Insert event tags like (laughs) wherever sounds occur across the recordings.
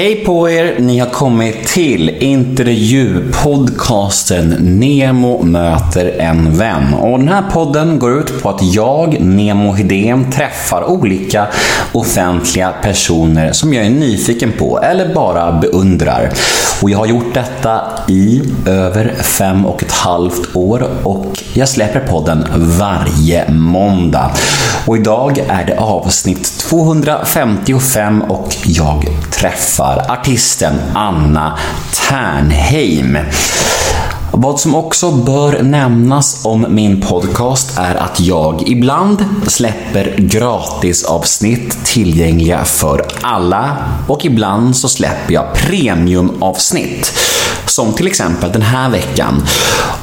Hej på er! Ni har kommit till intervjupodcasten Nemo möter en vän. Och den här podden går ut på att jag, Nemo Hedén, träffar olika offentliga personer som jag är nyfiken på eller bara beundrar. Och jag har gjort detta i över fem och ett halvt år och jag släpper podden varje måndag. Och idag är det avsnitt 255 och jag träffar artisten Anna Ternheim. Vad som också bör nämnas om min podcast är att jag ibland släpper gratisavsnitt tillgängliga för alla och ibland så släpper jag premiumavsnitt. Som till exempel den här veckan.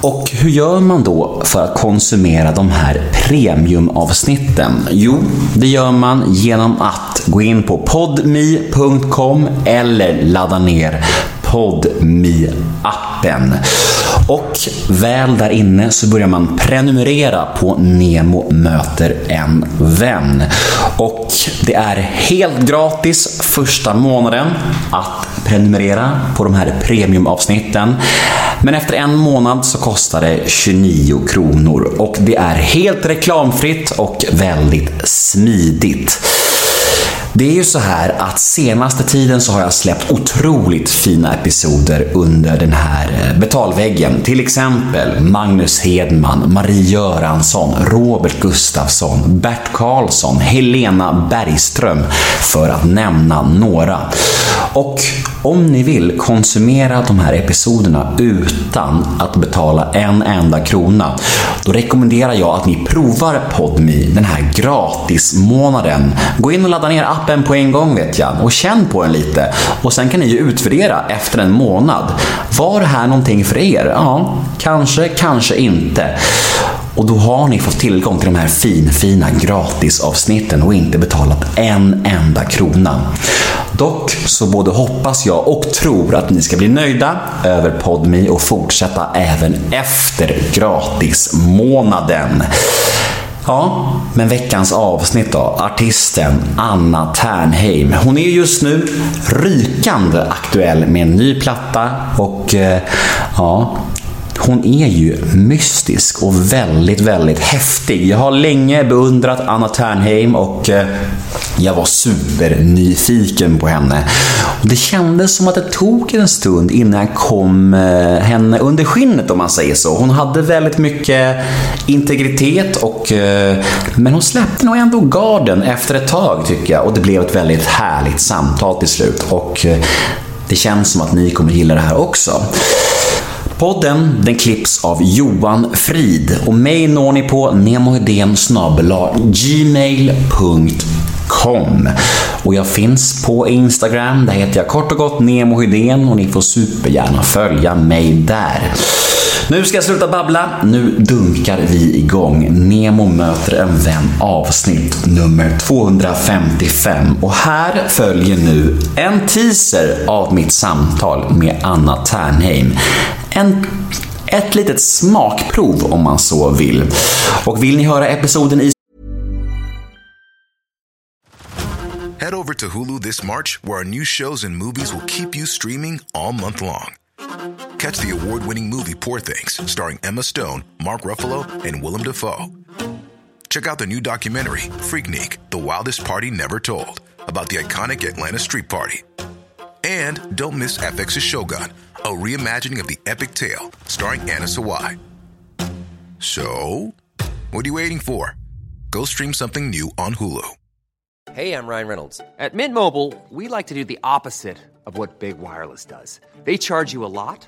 Och hur gör man då för att konsumera de här premiumavsnitten? Jo, det gör man genom att gå in på podme.com eller ladda ner podme appen Och väl där inne så börjar man prenumerera på Nemo möter en vän. Och det är helt gratis första månaden att prenumerera på de här premiumavsnitten. Men efter en månad så kostar det 29 kronor och det är helt reklamfritt och väldigt smidigt. Det är ju så här att senaste tiden så har jag släppt otroligt fina episoder under den här eh, betalväggen. Till exempel Magnus Hedman, Marie Göransson, Robert Gustafsson, Bert Karlsson, Helena Bergström, för att nämna några. Och om ni vill konsumera de här episoderna utan att betala en enda krona, då rekommenderar jag att ni provar PodMe den här gratismånaden. Gå in och ladda ner appen på en gång vet jag och känn på den lite och sen kan ni ju utvärdera efter en månad. Var det här någonting för er? Ja, kanske, kanske inte. Och då har ni fått tillgång till de här finfina gratisavsnitten och inte betalat en enda krona. Dock så både hoppas jag och tror att ni ska bli nöjda över PodMe och fortsätta även efter gratismånaden. Ja, men veckans avsnitt då. Artisten Anna Ternheim. Hon är just nu rykande aktuell med en ny platta och eh, ja, hon är ju mystisk och väldigt, väldigt häftig. Jag har länge beundrat Anna Ternheim och eh, jag var supernyfiken på henne. Och det kändes som att det tog en stund innan jag kom eh, henne under skinnet om man säger så. Hon hade väldigt mycket integritet och eh, men hon släppte nog ändå garden efter ett tag tycker jag och det blev ett väldigt härligt samtal till slut och det känns som att ni kommer gilla det här också. Podden den klipps av Johan Frid och mig når ni på nemohedén gmail.com och jag finns på Instagram, där heter jag kort och gott nemohedén och ni får supergärna följa mig där. Nu ska jag sluta babbla, nu dunkar vi igång. Nemo möter en vän avsnitt nummer 255 och här följer nu en teaser av mitt samtal med Anna Ternheim. En ett litet smakprov om man så vill. Och vill ni höra episoden i Head over to Hulu this March where our new shows and movies will keep you streaming all month long. Catch the award-winning movie Poor Things starring Emma Stone, Mark Ruffalo and Willem Dafoe. Check out the new documentary Freaknik: The Wildest Party Never Told about the iconic Atlanta Street Party. And don't miss FX's Shogun a reimagining of the epic tale starring Anna Sawai. So, what are you waiting for? Go stream something new on Hulu. Hey, I'm Ryan Reynolds. At Mint Mobile, we like to do the opposite of what Big Wireless does. They charge you a lot,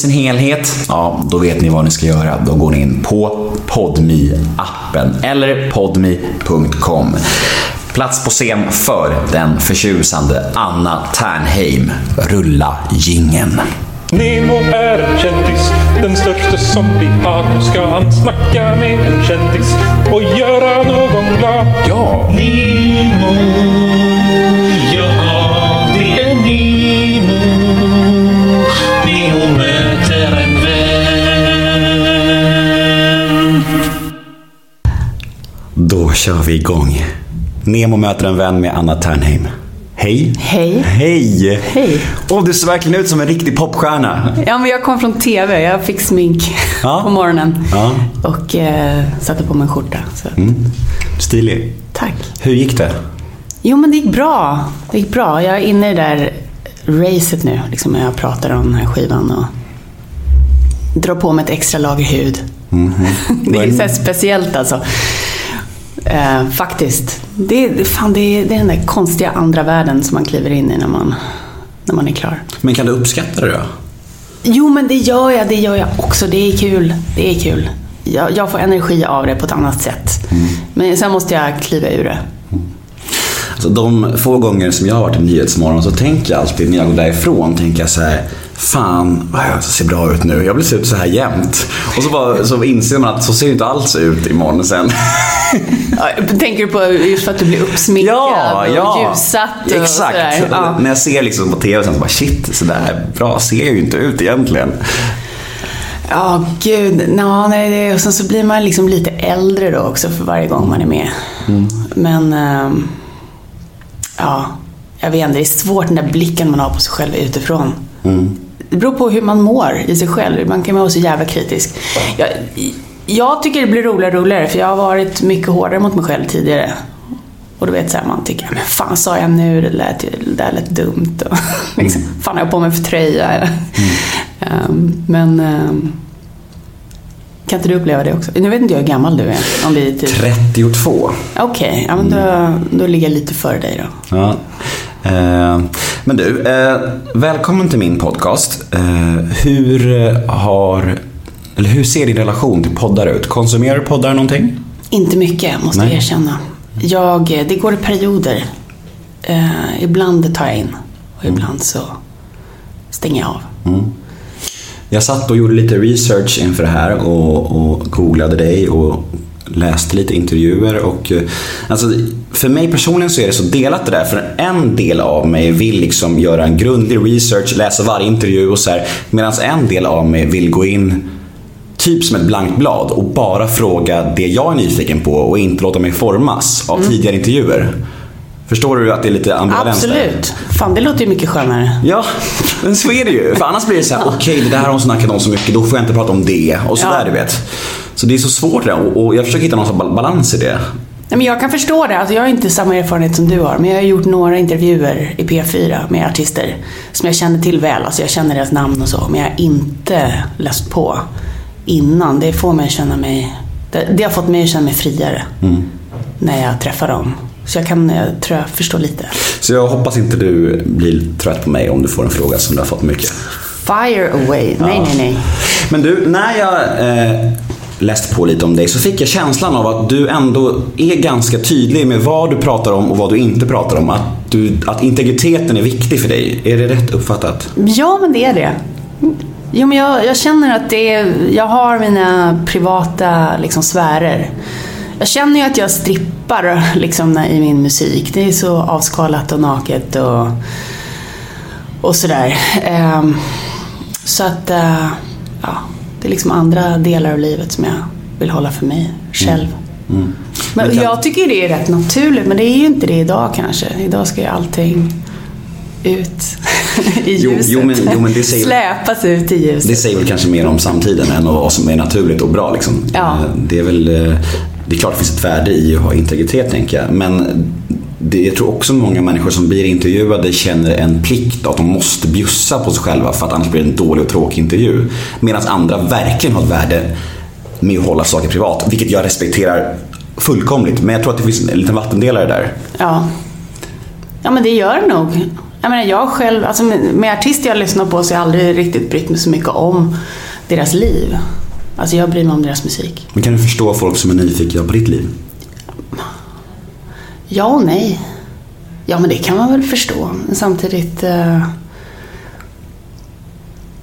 sin helhet, ja, då vet ni vad ni ska göra. Då går ni in på podmi appen eller podmi.com. Plats på scen för den förtjusande Anna Ternheim. Rulla gingen. Nemo är en kändis, den största som vi har. Nu ska han snacka med en kändis och göra någon glad. Ja. Nemo, Då kör vi igång. Nemo möter en vän med Anna Ternheim. Hej. Hej. Hej. Hej. Åh, du ser verkligen ut som en riktig popstjärna. Ja, men jag kom från TV. Jag fick smink Ja. på morgonen. Ja. Och eh, satte på mig en skjorta. Så. Stilig. Tack. Hur gick det? Jo, men det gick bra. Det gick bra. Jag är inne i det där racet nu. Liksom jag pratar om den här skivan. Och drar på mig ett extra lager hud. (laughs) det är så här speciellt alltså. Eh, faktiskt. Det, är- fan, det, det är den där konstiga andra världen som man kliver in i när man, när man är klar. Men kan du uppskatta det då? Jo, men det gör jag. Det gör jag också. Det är kul. Det är kul. Jag, jag får energi av det på ett annat sätt. Men sen måste jag kliva ur det. Alltså, de få gånger som jag har varit i Nyhetsmorgon så tänker jag alltid när jag går därifrån, tänker jag så här, Fan vad jag ser bra ut nu. Jag vill se ut så här jämt. Och så, bara, så inser man att så ser det inte alls ut imorgon sen. (laughs) Tänker du på just för att du blir uppsminkad Ja, och ja. ljussatt och Exakt. sådär? Ja. När jag ser liksom på TV sen så bara shit, så där bra ser jag ju inte ut egentligen. Ja, gud. Nå, nej, och sen så blir man liksom lite äldre då också för varje gång man är med. Men, ehm, ja, jag vet inte. Det är svårt den där blicken man har på sig själv utifrån. Det beror på hur man mår i sig själv. Man kan vara så jävla kritisk. Jag, jag tycker det blir roligare och roligare för jag har varit mycket hårdare mot mig själv tidigare. Och du vet såhär, man tycker, men fan sa jag nu? Det, lät, det där lät dumt. Och, (laughs) liksom, fan har jag på mig för tröja? (laughs) Ehm, men ehm, kan inte du uppleva det också? Nu vet inte jag hur gammal du är. Om vi är typ... 32. Okej, ja, men då, då ligger jag lite före dig då. Ja. Eh, men du, eh, välkommen till min podcast. Eh, hur har, eller hur ser din relation till poddar ut? Konsumerar du poddar någonting? Inte mycket, måste Nej. jag erkänna. Jag, det går i perioder. Ibland tar jag in och ibland så stänger jag av. Jag satt och gjorde lite research inför det här och, och googlade dig och läste lite intervjuer och eh, alltså, för mig personligen så är det så delat det där för en del av mig vill liksom göra en grundlig research, läsa varje intervju och så här medan en del av mig vill gå in typ som ett blankt blad och bara fråga det jag är nyfiken på och inte låta mig formas av tidigare intervjuer. Förstår du att det är lite ambivalens där? Absolut. Fan, det låter ju mycket skönare. Ja, men så är det ju. För annars blir det så här, okej det där har hon snackat om så mycket, då får jag inte prata om det. Och sådär Ja. du vet. Så det är så svårt det och, och jag försöker hitta någon sorts bal- balans i det. Nej, men jag kan förstå det. Alltså, jag har inte samma erfarenhet som du har. Men jag har gjort några intervjuer i P4 med artister som jag känner till väl. Alltså, jag känner deras namn och så. Men jag har inte läst på innan. Det får mig att känna mig... Det, det har fått mig att känna mig friare när jag träffar dem. Så jag kan, jag tror jag förstår lite. Så jag hoppas inte du blir trött på mig om du får en fråga som du har fått mycket. Fire away. Nej, nej, nej. Men du, när jag eh, Läst på lite om dig så fick jag känslan av att du ändå är ganska tydlig med vad du pratar om och vad du inte pratar om. Att, du, att integriteten är viktig för dig. Är det rätt uppfattat? Ja, men det är det. Jo, men jag, jag känner att det är, jag har mina privata liksom, sfärer. Jag känner ju att jag strippar (laughs) liksom, i min musik. Det är så avskalat och naket och, och sådär. Ehm, så att, eh, ja, det är liksom andra delar av livet som jag vill hålla för mig själv. Men Men kan- jag tycker det är rätt naturligt, men det är ju inte det idag kanske. Idag ska ju allting ut (laughs) i Jo, ljuset. jo, men- jo, men det säger- Släpas ut i ljuset. Det säger väl kanske mer om samtiden än vad som är naturligt och bra. Liksom. Ja. Eh, Det är väl eh, det är klart det finns ett värde i att ha integritet tänker jag. Men det, jag tror också många människor som blir intervjuade känner en plikt att de måste bjussa på sig själva för att annars blir det en dålig och tråkig intervju. Medan andra verkligen har ett värde med att hålla saker privat, vilket jag respekterar fullkomligt. Men jag tror att det finns en liten vattendelare där. Ja. ja, men det gör det nog. Jag menar, jag själv, alltså med, med artister jag lyssnar på så har jag aldrig riktigt brytt mig så mycket om deras liv. Alltså jag bryr mig om deras musik. Men kan du förstå folk som är nyfikna på ditt liv? Ja och nej. Ja, men det kan man väl förstå. Men samtidigt... Eh,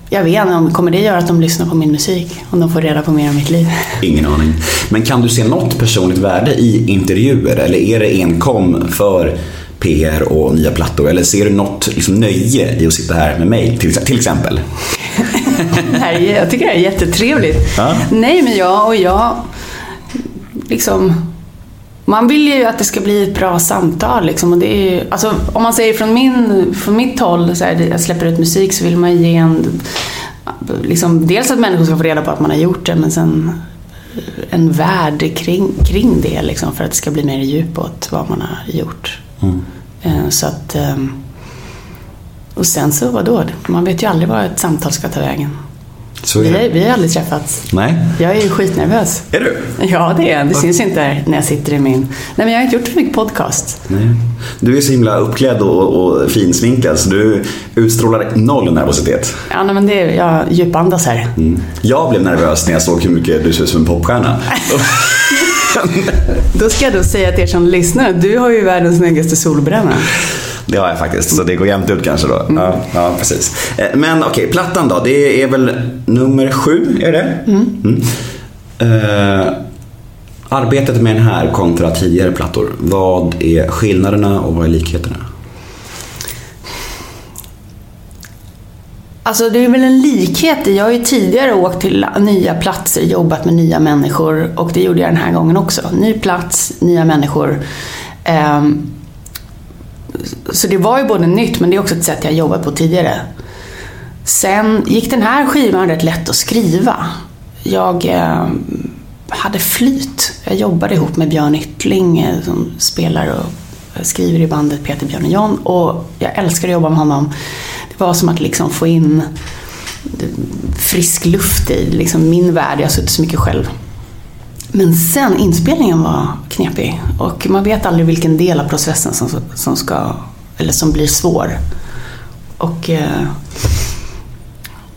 jag vet inte, om- kommer det göra att de lyssnar på min musik? Om de får reda på mer om mitt liv? Ingen aning. Men kan du se något personligt värde i intervjuer eller är det enkom för PR och nya plattor? Eller ser du något liksom, nöje i att sitta här med mig till, till exempel? (laughs) Här är, jag tycker det här är jättetrevligt. Ja. Nej, men jag och jag, liksom, man vill ju att det ska bli ett bra samtal. Liksom, och det är, ju- alltså, om man säger från, min, från mitt håll, så här, jag släpper ut musik, så vill man ge en, liksom, dels att människor ska få reda på att man har gjort det, men sen en värld kring, kring det, liksom, för att det ska bli mer djup åt vad man har gjort. Eh, Så att, ehm, och sen så, vadå? Man vet ju aldrig vad ett samtal ska ta vägen. Så Vi har, vi har aldrig träffats. Nej? Jag är ju skitnervös. Är du? Ja, det är jag. Det syns inte när jag sitter i min... Nej, men jag har inte gjort för mycket podcast. Nej. Du är så himla uppklädd och, och finsminkad så du utstrålar noll nervositet. Ja, nej, men det är, jag djupandas här. Mm. Jag blev nervös när jag såg hur mycket du ser ut som en popstjärna. (laughs) Då ska jag då säga till er som lyssnar, du har ju världens snyggaste solbränna. Det har jag faktiskt, så det går jämnt ut kanske då. Ja, ja precis. Eh, Men okej, plattan då. Det är väl nummer sju, är det? Mm. Eh, arbetet med den här kontra tidigare plattor. Vad är skillnaderna och vad är likheterna? Alltså det är väl en likhet jag har ju tidigare åkt till nya platser, jobbat med nya människor och det gjorde jag den här gången också. Ny plats, nya människor. Ehm, så det var ju både nytt men det är också ett sätt jag jobbat på tidigare. Sen gick den här skivan rätt lätt att skriva. Jag eh, hade flyt. Jag jobbade ihop med Björn Yttling eh, som spelar och skriver i bandet Peter, Björn och John. Och jag älskar att jobba med honom. Det var som att liksom få in frisk luft i liksom min värld. Jag har suttit så mycket själv. Men sen inspelningen var knepig och man vet aldrig vilken del av processen som, som, ska, eller som blir svår. Och eh,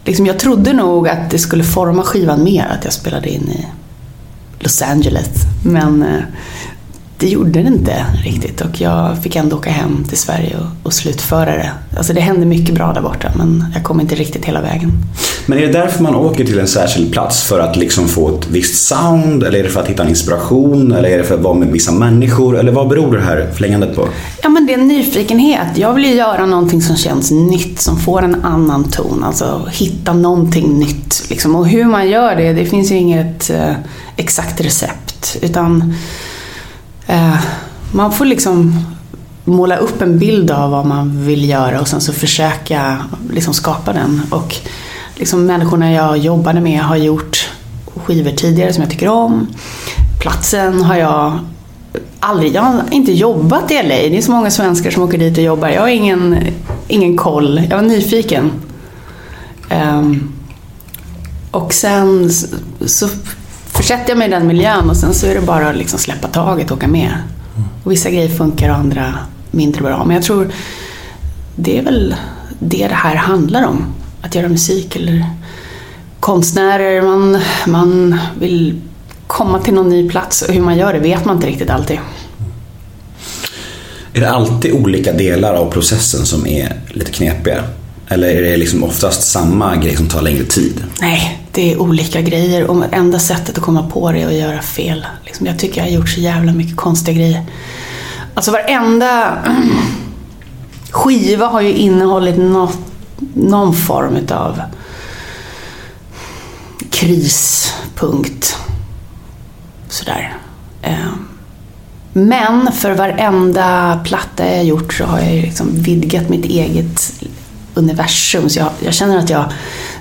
liksom jag trodde nog att det skulle forma skivan mer att jag spelade in i Los Angeles. Men eh, det gjorde det inte riktigt och jag fick ändå åka hem till Sverige och, och slutföra det. Alltså det hände mycket bra där borta men jag kom inte riktigt hela vägen. Men är det därför man åker till en särskild plats? För att liksom få ett visst sound? Eller är det för att hitta en inspiration? Eller är det för att vara med vissa människor? Eller vad beror det här flängandet på? Ja men det är en nyfikenhet. Jag vill ju göra någonting som känns nytt, som får en annan ton. Alltså hitta någonting nytt. Liksom. Och hur man gör det, det finns ju inget eh, exakt recept. Utan eh, man får liksom måla upp en bild av vad man vill göra och sen så försöka liksom skapa den. Och liksom människorna jag jobbade med har gjort skivor tidigare som jag tycker om. Platsen har jag aldrig, jag har inte jobbat i LA. Det är så många svenskar som åker dit och jobbar. Jag har ingen, ingen koll. Jag var nyfiken. Um, och sen så försätter jag mig i den miljön och sen så är det bara att liksom släppa taget och åka med. Och vissa grejer funkar och andra mindre bra. Men jag tror det är väl det det här handlar om. Att göra musik eller konstnärer. Man, man vill komma till någon ny plats och hur man gör det vet man inte riktigt alltid. Är det alltid olika delar av processen som är lite knepiga? Eller är det liksom oftast samma grej som tar längre tid? Nej, det är olika grejer och enda sättet att komma på det är att göra fel. Liksom, jag tycker jag har gjort så jävla mycket konstiga grejer. Alltså varenda (clears throat) skiva har ju innehållit något, någon form utav krispunkt. Sådär. Eh, men för varenda platta jag gjort så har jag ju liksom vidgat mitt eget universum. Så jag, jag känner att jag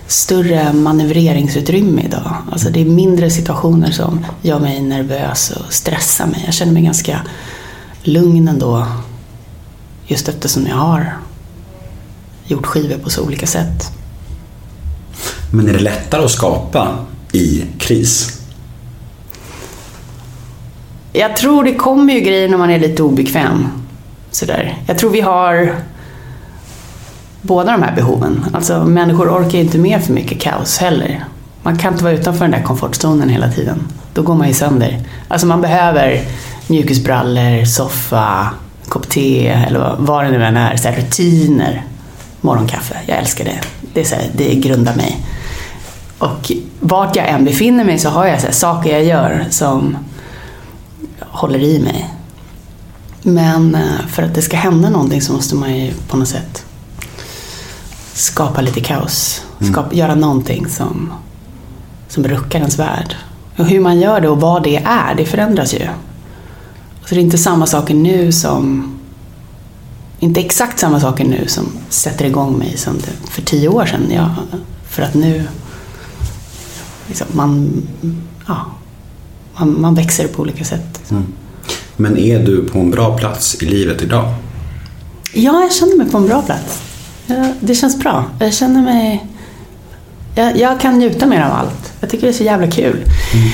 större manövreringsutrymme idag. Alltså det är mindre situationer som gör mig nervös och stressar mig. Jag känner mig ganska lugn ändå. Just eftersom jag har gjort skivor på så olika sätt. Men är det lättare att skapa i kris? Jag tror det kommer ju grejer när man är lite obekväm. Sådär. Jag tror vi har båda de här behoven. Alltså människor orkar ju inte med för mycket kaos heller. Man kan inte vara utanför den där komfortzonen hela tiden. Då går man ju sönder. Alltså man behöver mjukisbrallor, soffa, kopp te eller vad- det nu än är. Så här rutiner. morgonkaffe. Jag älskar det. Det, är så här, det grundar mig. Och vart jag än befinner mig så har jag så här, saker jag gör som håller i mig. Men eh, för att det ska hända någonting så måste man ju på något sätt skapa lite kaos. Skapa, Göra någonting som, som ruckar ens värld. Och hur man gör det och vad det är, det förändras ju. Så det är inte samma saker nu som... Inte exakt samma saker nu som sätter igång mig som det, för tio år sedan. Ja, för att nu... Liksom, man, ja, man, man växer på olika sätt. Men är du på en bra plats i livet idag? Ja, jag känner mig på en bra plats. Ja, det känns bra. Jag känner mig... Jag, jag kan njuta mer av allt. Jag tycker det är så jävla kul. Mm.